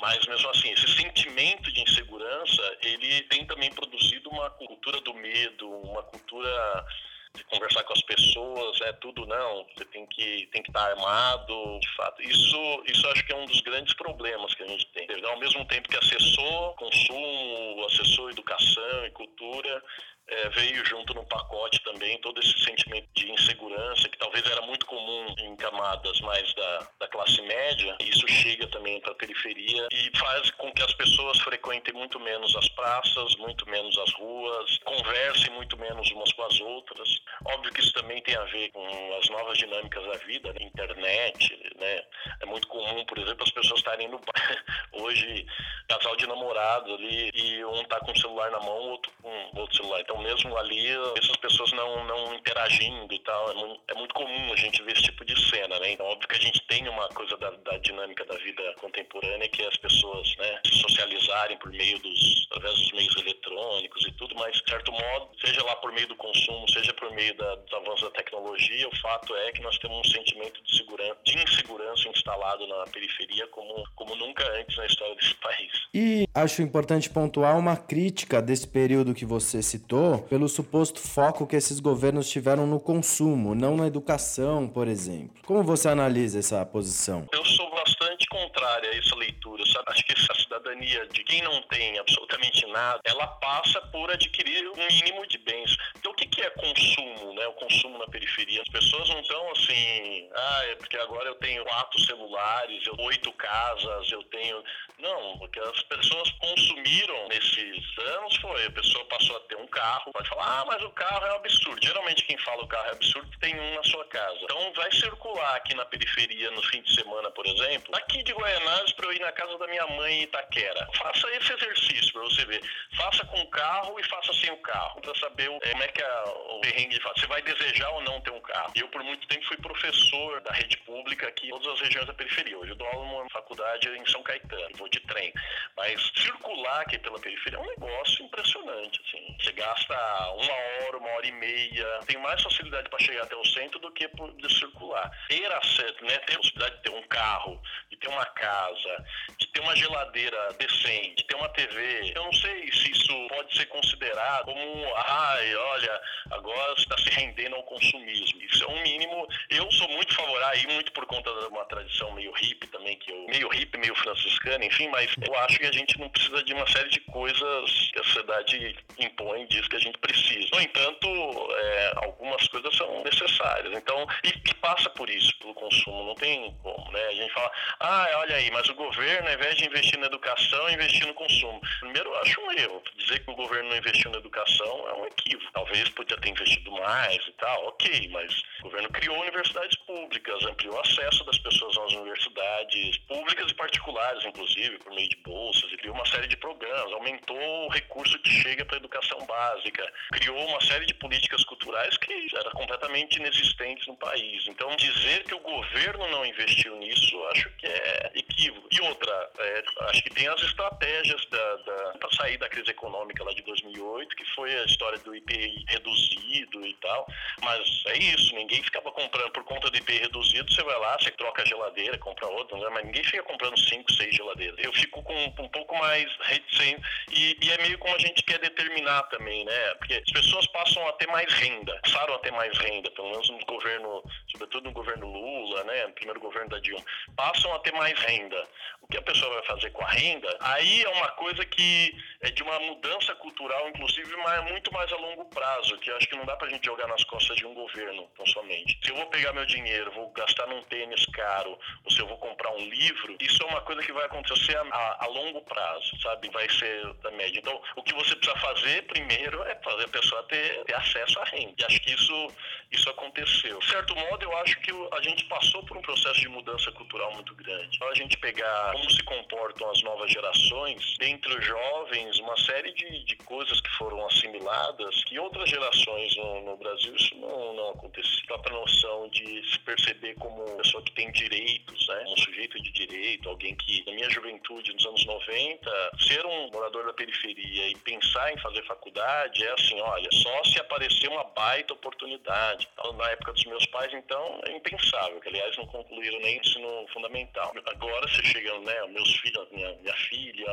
Mas mesmo assim, esse sentimento de insegurança, ele tem também produzido uma cultura do medo, uma cultura de conversar com as pessoas, é tudo não, você tem que tem que estar armado, de fato. Isso isso acho que é um dos grandes problemas que a gente tem. Ao mesmo tempo que acessou consumo, acessou educação e cultura, é, veio junto no pacote também todo esse sentimento de insegurança que talvez era muito comum em camadas mais da, da classe média. Isso chega também para a periferia e faz com que as pessoas frequentem muito menos as praças, muito menos as ruas, conversem muito menos umas com as outras. Óbvio que isso também tem a ver com as novas dinâmicas da vida, né? internet, né? É muito comum, por exemplo, as pessoas estarem no hoje casal de namorados ali e um tá com o celular na mão, o outro com outro celular. Então mesmo ali, essas pessoas não, não interagindo e tal, é muito, é muito comum a gente ver esse tipo de cena, né? Então, óbvio que a gente tem uma coisa da, da dinâmica da vida contemporânea que é as pessoas, né, se socializarem por meio dos, através dos meios eletrônicos e tudo, mas, de certo modo, seja lá por meio do consumo, seja por meio da, dos avanços da tecnologia, o fato é que nós temos um sentimento de, segurança, de insegurança instalado na periferia como, como nunca antes na história desse país. E acho importante pontuar uma crítica desse período que você citou, pelo suposto foco que esses governos tiveram no consumo, não na educação, por exemplo. Como você analisa essa posição? Eu sou bastante contrária a essa leitura, sabe? Acho que essa cidadania de quem não tem absolutamente nada, ela passa por adquirir um mínimo de bens. Então, o que, que é consumo, né? O consumo na periferia. As pessoas não estão assim, ah, é porque agora eu tenho quatro celulares, eu oito casas, eu tenho. Não, porque as pessoas consumiram nesses anos foi, a pessoa passou a ter um carro, pode falar, ah, mas o carro é um absurdo. Geralmente quem fala o carro é absurdo tem um na sua casa. Então vai circular aqui na periferia no fim de semana, por exemplo, daqui de Guaianazes para eu ir na casa da minha mãe em Itaquera. Faça esse exercício para você ver. Faça com o carro e faça sem o carro, para saber o, como é que é o perrengue Você vai desejar ou não ter um carro. Eu, por muito tempo, fui professor da rede pública aqui em todas as regiões da periferia. Hoje eu dou aula numa faculdade em São Caetano, vou de trem. Mas circular aqui pela periferia é um negócio impressionante, assim. Você gasta uma hora, uma hora e meia, tem mais facilidade para chegar até o centro do que por, de circular. Ter acesso, né, ter a possibilidade de ter um carro, de ter uma casa, de ter uma geladeira decente, de ter uma TV, eu não sei se isso pode ser considerado como, ai, olha, agora está se rendendo ao consumismo. Isso é um mínimo. Eu sou muito favorável, aí muito por conta de uma tradição meio hippie também, que eu, meio hippie, meio franciscana, enfim, mas eu acho que a gente não precisa de uma série de coisas que a sociedade impõe, diz que a gente precisa. No entanto, é, algumas coisas são necessárias. Então, e, e passa por isso, pelo consumo, não tem como, né? A gente fala, ah, olha aí, mas o governo, ao invés de investir na educação, investir no consumo. Primeiro, eu acho um erro. Dizer que o governo não investiu na educação é um equívoco. Talvez podia ter investido mais e tal, ok, mas o governo criou universidades públicas, ampliou o acesso das pessoas às universidades públicas e particulares, inclusive, por meio de bolsas, e criou uma série de programas, aumentou o recurso que chega para a educação básica, criou uma série de políticas culturais que eram completamente inexistentes no país. Então, dizer que o governo não investiu nisso, acho que é equívoco. E outra, é, acho que tem as estratégias para sair da crise econômica lá de 2008, que foi a história do IPI reduzido e tal, mas é isso, ninguém ficava comprando por conta do IPI reduzido, você vai lá, você troca a geladeira, compra outra, né? mas ninguém fica comprando 5, 6 geladeiras. Eu fico com um pouco mais reticente e, e é meio como a gente quer determinar também, né? Porque as pessoas passam a ter mais renda, passaram a ter mais renda, pelo menos no governo, sobretudo no governo Lula, né? No primeiro governo da Dilma, passam a ter mais renda. O que a pessoa vai fazer com a renda, aí é uma coisa que é de uma mudança cultural, inclusive, mas muito mais a longo prazo, que acho que não dá pra gente jogar nas costas de um governo, tão somente. Se eu vou pegar meu dinheiro, vou gastar num tênis caro, ou se eu vou comprar um livro, isso é uma coisa que vai acontecer a, a, a longo prazo, sabe? Vai ser da média. Então, o que você precisa fazer primeiro é fazer a pessoa ter, ter acesso à renda. E acho que isso, isso aconteceu. De certo modo, eu acho que a gente passou por um processo de mudança cultural muito grande. Então, a gente pegar como se comportam as novas gerações, dentre os jovens, uma série de, de coisas que foram assimiladas, que outras gerações no, no Brasil isso não, não acontecia. A própria noção de se perceber como uma pessoa que tem direitos, né? um sujeito de direito, alguém que, na minha juventude, nos anos 90, ser um morador da periferia e pensar em fazer faculdade é assim, olha, só se aparecer uma baita oportunidade. Então, na época dos meus pais, então, é impensável, que aliás não concluíram nem ensino fundamental. Agora você chega, né, meus filhos, minha, minha filha,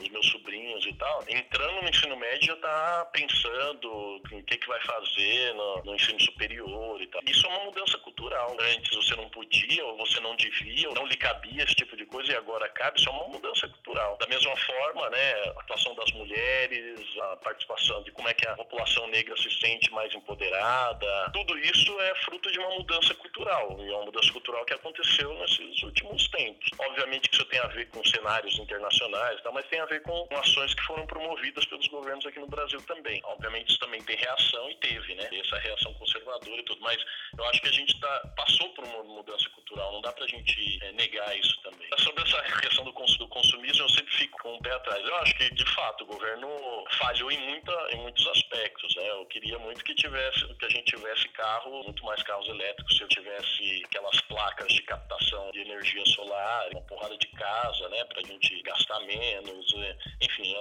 os meus sobrinhos e tal, entrando no ensino médio já tá pensando em que que vai fazer no, no ensino superior e tal. Isso é uma mudança cultural. Antes você não podia, ou você não devia, ou não lhe cabia esse tipo de coisa, e agora cabe. Isso é uma mudança cultural. Da mesma forma, né, a atuação das mulheres, a participação de como é que a população negra se sente mais empoderada, tudo isso é fruto de uma mudança cultural. E é uma mudança cultural que aconteceu nesses últimos tempos. Obviamente que isso tem a ver com cenários internacionais, tá, mas tem a ver com ações que foram promovidas pelos governos aqui no Brasil também. Obviamente isso também tem reação e teve, né? Essa reação conservadora e tudo, mas eu acho que a gente tá, passou por uma mudança cultural, não dá pra gente é, negar isso também. Sobre essa questão do, cons do consumismo, eu sempre fico com o pé atrás. Eu acho que, de fato, o governo falhou em, muita, em muitos aspectos, né? Eu queria muito que tivesse, que a gente tivesse carro, muito mais carros elétricos, se eu tivesse aquelas placas de captação de energia solar, uma porrada de casa, né, pra gente gastar menos, é, enfim,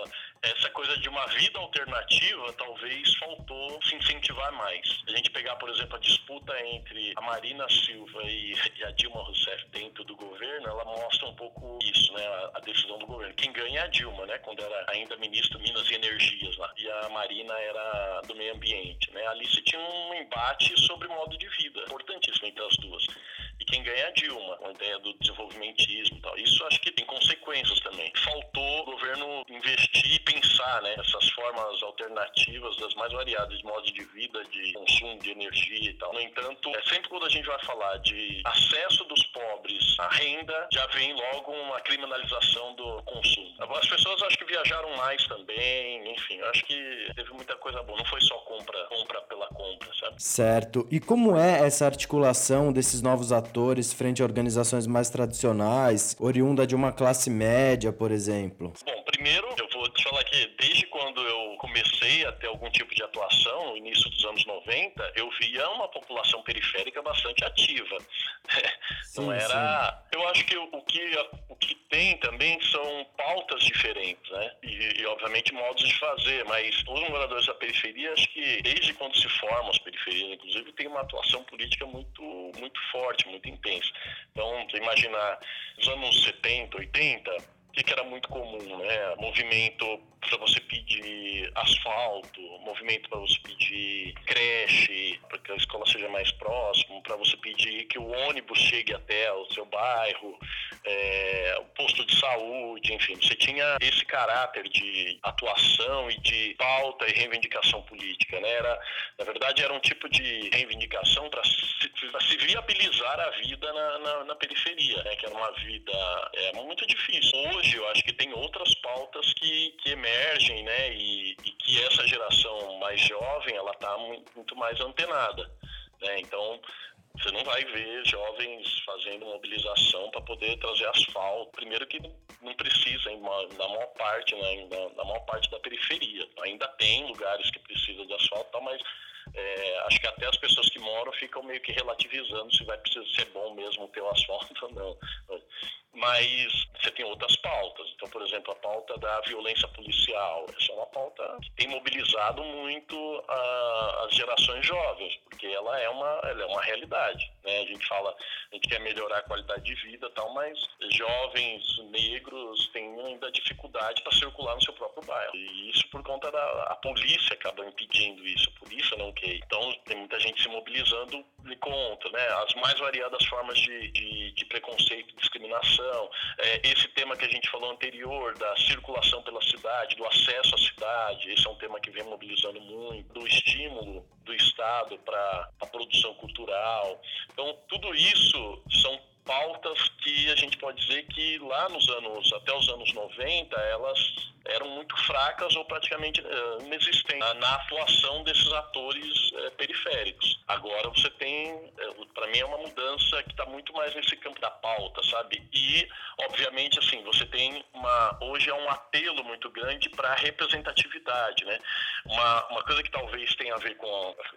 essa coisa de uma vida alternativa talvez faltou se incentivar mais. A gente pegar, por exemplo, a disputa entre a Marina Silva e, a Dilma Rousseff dentro do governo, ela mostra um pouco isso, né? A, a, decisão do governo. Quem ganha é a Dilma, né? Quando era ainda ministro Minas e Energias lá. E a Marina era do meio ambiente, né? Ali se tinha um embate sobre modo de vida, importantíssimo entre as duas e quem ganha é a Dilma, com a ideia do desenvolvimentismo e tal. Isso acho que tem consequências também. Faltou o governo investir e pensar né, essas formas alternativas das mais variadas modos de vida, de consumo de energia e tal. No entanto, é sempre quando a gente vai falar de acesso dos pobres à renda, já vem logo uma criminalização do consumo. As pessoas acho que viajaram mais também, enfim, acho que teve muita coisa boa. Não foi só compra, compra pela compra, sabe? Certo. E como é essa articulação desses novos atores frente a organizações mais tradicionais, oriunda de uma classe média, por exemplo? Bom, primeiro eu vou te falar que desde quando eu comecei a ter algum tipo de atuação, no início dos anos 90, eu via uma população periférica bastante ativa. Sim, Não era. Sim. Eu acho que o que, o que tem também são pautas diferentes, né? E, e, obviamente modos de fazer, mas os moradores da periferia, acho que desde quando se formam as periferias, inclusive, tem uma atuação política muito, muito forte, muito intensa. Então, imaginar nos anos 70, 80, o que, que, era muito comum, né? Movimento para você pedir asfalto, movimento para você pedir creche, para que a escola seja mais próxima, para você pedir que o ônibus chegue até o seu bairro, é, o posto de saúde, enfim, você tinha esse caráter de atuação e de pauta e reivindicação política, né? Era, na verdade, era um tipo de reivindicação para se, se, viabilizar a vida na, na, na periferia, né? Que era uma vida é, muito difícil. Hoje, hoje eu acho que tem outras pautas que, que emergem, né? E, e que essa geração mais jovem, ela está muito mais antenada, né? Então, você não vai ver jovens fazendo mobilização para poder trazer asfalto. Primeiro que não precisa, na maior parte, né, na, maior parte da periferia. Ainda tem lugares que precisam de asfalto, mas é, acho que até as pessoas que moram ficam meio que relativizando se vai precisar ser bom mesmo ter o asfalto ou não mas você tem outras pautas. Então, por exemplo, a pauta da violência policial. Essa é uma pauta que tem mobilizado muito uh, as gerações jovens, porque ela é uma, ela é uma realidade. Né? A gente fala, a gente quer melhorar a qualidade de vida tal, mas jovens negros têm ainda dificuldade para circular no seu próprio bairro. E isso por conta da a polícia acaba impedindo isso, a polícia não quer. Então, tem muita gente se mobilizando de conta, né? As mais variadas formas de, de, de preconceito e discriminação é, esse tema que a gente falou anterior, da circulação pela cidade, do acesso à cidade, esse é um tema que vem mobilizando muito, do estímulo do Estado para a produção cultural. Então, tudo isso são pautas que a gente pode dizer que lá nos anos, até os anos 90, elas eram muito fracas ou praticamente uh, inexistentes na atuação desses atores uh, periféricos. Agora você tem, uh, eh, para mim é uma mudança que está muito mais nesse campo da pauta, sabe? E, obviamente, assim, você tem uma, hoje é um apelo muito grande para a representatividade, né? Uma, uma coisa que talvez tenha a ver com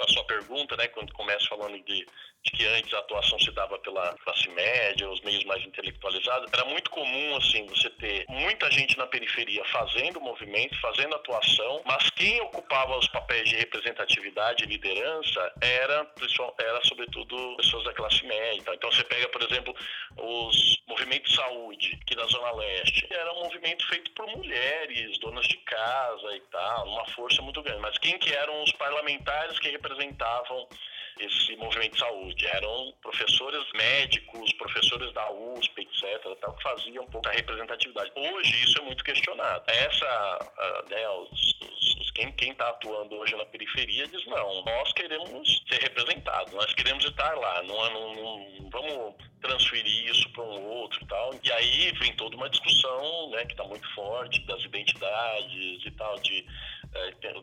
a, a sua pergunta, né, quando começa falando de, de que antes a atuação se dava pela classe média, os meios mais intelectualizados, era muito comum, assim, você ter muita gente na periferia fazendo movimento, fazendo atuação, mas quem ocupava os papéis de representatividade e liderança era, era sobretudo pessoas da classe média. Então você pega, por exemplo, os movimentos de saúde aqui da Zona Leste. Era um movimento feito por mulheres, donas de casa e tal, uma força muito grande. Mas quem que eram os parlamentares que representavam esse movimento de saúde. Eram professores médicos, professores da USP, etc., tal, que faziam um pouco a representatividade. Hoje isso é muito questionado. Essa, né, os, os, quem está atuando hoje na periferia diz, não, nós queremos ser representados, nós queremos estar lá, não, não, não vamos transferir isso para um outro e tal. E aí vem toda uma discussão né, que está muito forte das identidades e tal, de,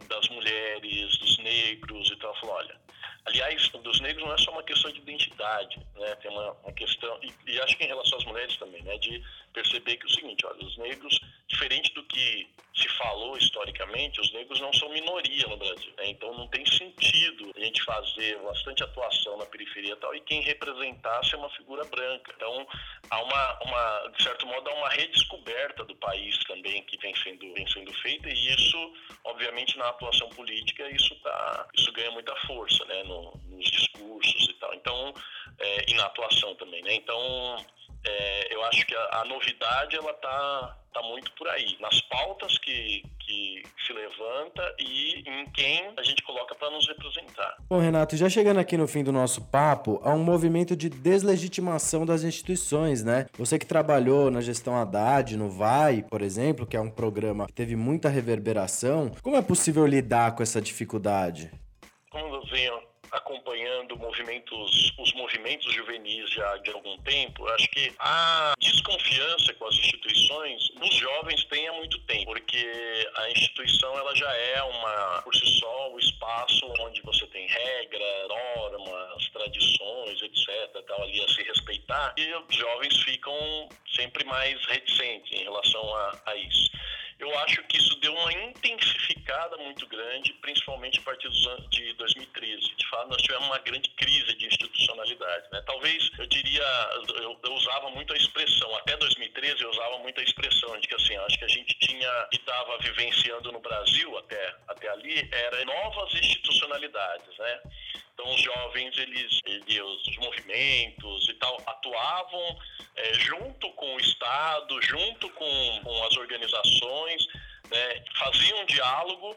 das mulheres, dos negros e tal. Falou, olha, Aliás, dos negros não é só uma questão de identidade, né? Tem uma, uma questão, e, e, acho que em relação às mulheres também, né? De perceber que é o seguinte, olha, os negros, diferente do que se falou historicamente, os negros não são minoria no Brasil, né? Então não tem sentido a gente fazer bastante atuação na periferia e tal, e quem representasse é uma figura branca. Então, há uma, uma de certo modo, há uma redescoberta do país também que vem sendo, vem sendo feita, e isso, obviamente, na atuação política, isso, tá, isso ganha muita força, né? No, nos discursos e tal. Então, é, e na atuação também, né? Então, é, eu acho que a, a, novidade ela tá, tá muito por aí. Nas pautas que, que se se levanta e em quem a gente coloca para nos representar. Bom, Renato, já chegando aqui no fim do nosso papo, há um movimento de deslegitimação das instituições, né? Você que trabalhou na gestão Haddad, no VAI, por exemplo, que é um programa que teve muita reverberação, como é possível lidar com essa dificuldade? Como eu venho acompanhando movimentos, os movimentos juvenis já de algum tempo, acho que a desconfiança com as instituições nos jovens tem há muito tempo, porque a instituição ela já é uma, por si só, o espaço onde você tem regra, normas, tradições, etc., tal, ali a se respeitar, e os jovens ficam sempre mais reticentes em relação a, a isso. Eu acho que isso deu uma intensificada muito grande, principalmente a partir de 2013. De fato, nós tivemos uma grande crise de institucionalidade. Né? Talvez, eu diria, eu, eu, usava muito a expressão, até 2013 eu usava muito a expressão de que assim, acho que a gente tinha e estava vivenciando no Brasil até, até ali, era novas institucionalidades, né? Então, os jovens, eles, eles os movimentos e tal, atuavam é, junto com o Estado, junto com, com as organizações, né, faziam diálogo,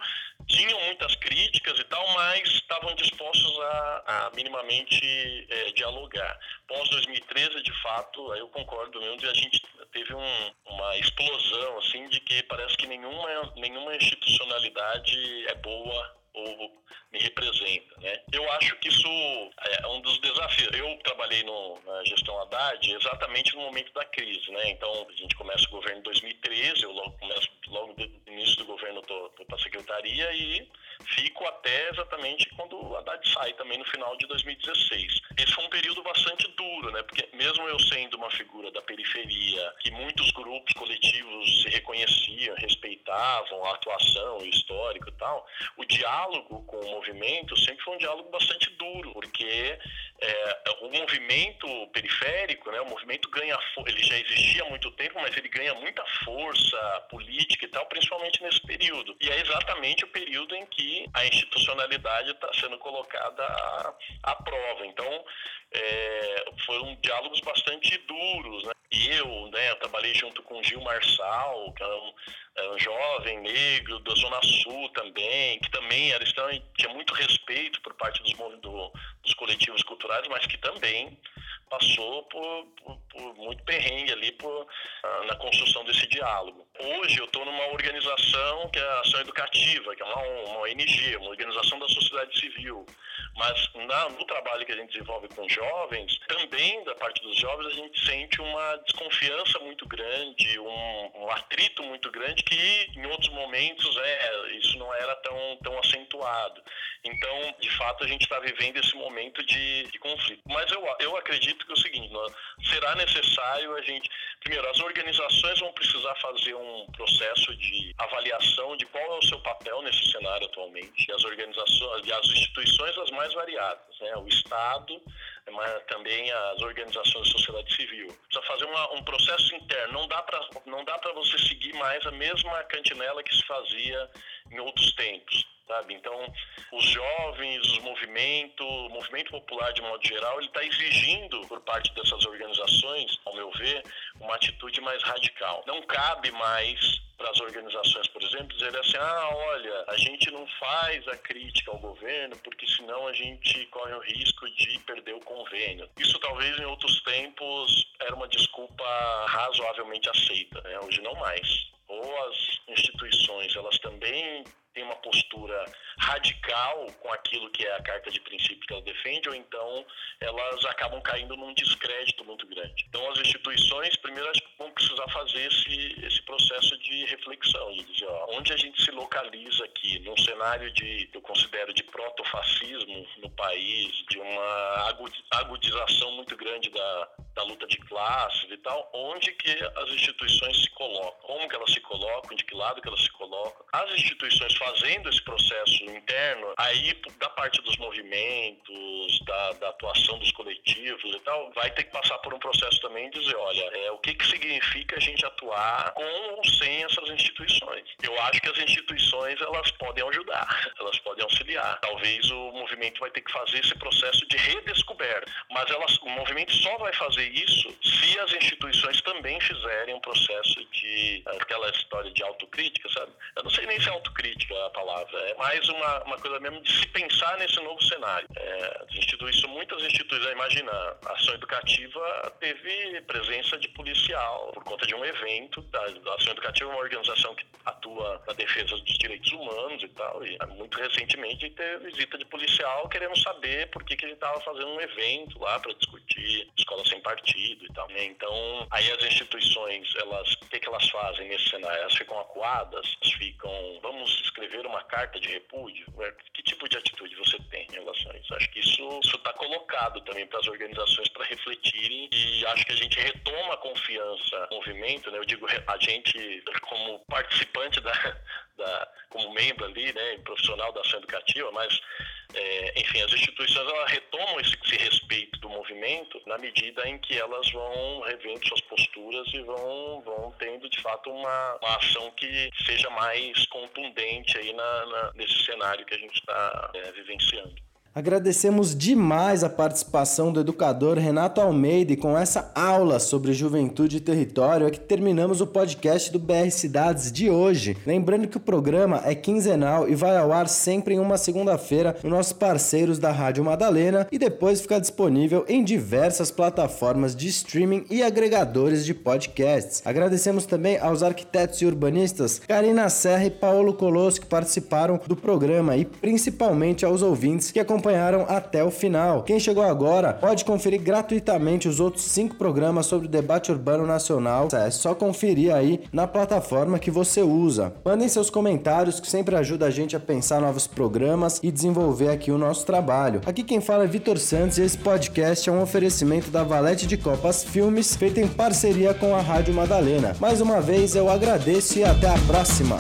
tinham muitas críticas e tal, mas estavam dispostos a, a minimamente é, dialogar. Pós 2013, de fato, eu concordo mesmo, a gente teve um, uma explosão assim de que parece que nenhuma, nenhuma institucionalidade é boa ou me representa. Né? Eu acho que isso é um dos desafios. Eu trabalhei no, na gestão Haddad exatamente no momento da crise. Né? Então, a gente começa o governo em 2013, eu logo começo, logo no início do governo, estou para a secretaria e fico até exatamente quando o Haddad sai, também no final de 2016. Esse foi um período bastante duro, né? porque mesmo eu sendo uma figura da periferia, que muitos grupos coletivos se reconheciam, respeitavam a atuação, o histórico e tal, o diálogo com o movimento sempre foi um diálogo bastante duro, porque é, o movimento periférico, né, o movimento ganha, ele já existia há muito tempo, mas ele ganha muita força política e tal, principalmente nesse período. E é exatamente o período em que a institucionalidade está sendo colocada à, à prova. Então, é, foram diálogos bastante duros, né? Eu, né, trabalhei junto com Gil Marçal, que era um, era um jovem negro da Zona Sul também, que também era extremamente, tinha muito respeito por parte dos, do, dos coletivos culturais, mas que também passou por, por, por muito perrengue ali por, ah, na construção desse diálogo. Hoje eu estou numa organização que é a Ação Educativa, que é uma, uma ONG, uma organização da sociedade civil. Mas na, no trabalho que a gente desenvolve com jovens, também da parte dos jovens, a gente sente uma desconfiança muito grande, um, um atrito muito grande que em outros momentos é, isso não era tão, tão acentuado. Então, de fato, a gente está vivendo esse momento de, de, conflito. Mas eu, eu acredito que é o seguinte, será necessário a gente. Primeiro, as organizações vão precisar fazer um processo de avaliação de qual é o seu papel nesse cenário atualmente. E as organizações, as instituições as mais variadas, né? O Estado, mas também as organizações da sociedade civil. Precisa fazer uma, um processo interno. Não dá para não dá para você seguir mais a mesma cantinela que se fazia em outros tempos sabe? Então, os jovens, os movimentos, o movimento popular de modo geral, ele está exigindo por parte dessas organizações, ao meu ver, uma atitude mais radical. Não cabe mais para as organizações, por exemplo, dizer assim, ah, olha, a gente não faz a crítica ao governo porque senão a gente corre o risco de perder o convênio. Isso talvez em outros tempos era uma desculpa razoavelmente aceita, né? hoje não mais. Ou as instituições, elas também tem uma postura radical com aquilo que é a carta de princípio que ela defende, ou então elas acabam caindo num descrédito muito grande. Então, as instituições, primeiro, vão precisar fazer esse, esse processo de reflexão, de dizer, ó, onde a gente se localiza aqui, num cenário de, eu considero, de protofascismo no país, de uma agudização muito grande da, da luta de classes e tal, onde que as instituições se colocam, como que elas se colocam, de que lado que elas se colocam. As instituições fazendo esse processo interno, aí da parte dos movimentos, da, da atuação dos coletivos e tal, vai ter que passar por um processo também de dizer, olha, é, o que, que significa a gente atuar com ou sem essas instituições. Eu acho que as instituições, elas podem ajudar, elas podem auxiliar. Talvez o movimento vai ter que fazer esse processo de redescoberta, mas elas, o movimento só vai fazer isso se as instituições também fizerem um processo de aquela história de autocrítica, sabe? Eu não sei nem se é autocrítica a palavra, é mais uma, uma coisa mesmo de se pensar nesse novo cenário. É, instituições, muitas instituições, imagina, a ação educativa teve presença de policial por conta de um evento. A, ação educativa é uma organização que atua na defesa dos direitos humanos e tal, e muito recentemente teve visita de policial querendo saber por que, que gente estava fazendo um evento lá para discutir escola sem partido e tal. Né? Então, aí as instituições, elas, o que, que elas fazem nesse cenário? Elas ficam acuadas, ficam, vamos escrever uma carta de repúdio? Que tipo de atitude você tem em relação a isso? Acho que isso está colocado também para as organizações para refletirem e acho que a gente retoma a confiança no movimento, né? Eu digo a gente como participante da, da como membro ali, né, profissional da ação educativa, mas é, enfim, as instituições elas retomam esse, esse, respeito do movimento na medida em que elas vão revendo suas posturas e vão, vão tendo de fato uma, uma ação que seja mais contundente aí na, na nesse cenário que a gente está é, vivenciando. Agradecemos demais a participação do educador Renato Almeida e com essa aula sobre juventude e território é que terminamos o podcast do BR Cidades de hoje. Lembrando que o programa é quinzenal e vai ao ar sempre em uma segunda-feira nos nossos parceiros da Rádio Madalena e depois fica disponível em diversas plataformas de streaming e agregadores de podcasts. Agradecemos também aos arquitetos e urbanistas Karina Serra e Paulo Colosso que participaram do programa e principalmente aos ouvintes que acompanharam acompanharam até o final. Quem chegou agora pode conferir gratuitamente os outros cinco programas sobre o debate urbano nacional. É só conferir aí na plataforma que você usa. Mandem seus comentários que sempre ajuda a gente a pensar novos programas e desenvolver aqui o nosso trabalho. Aqui quem fala é Vitor Santos e esse podcast é um oferecimento da Valete de Copas Filmes, feito em parceria com a Rádio Madalena. Mais uma vez eu agradeço e até a próxima.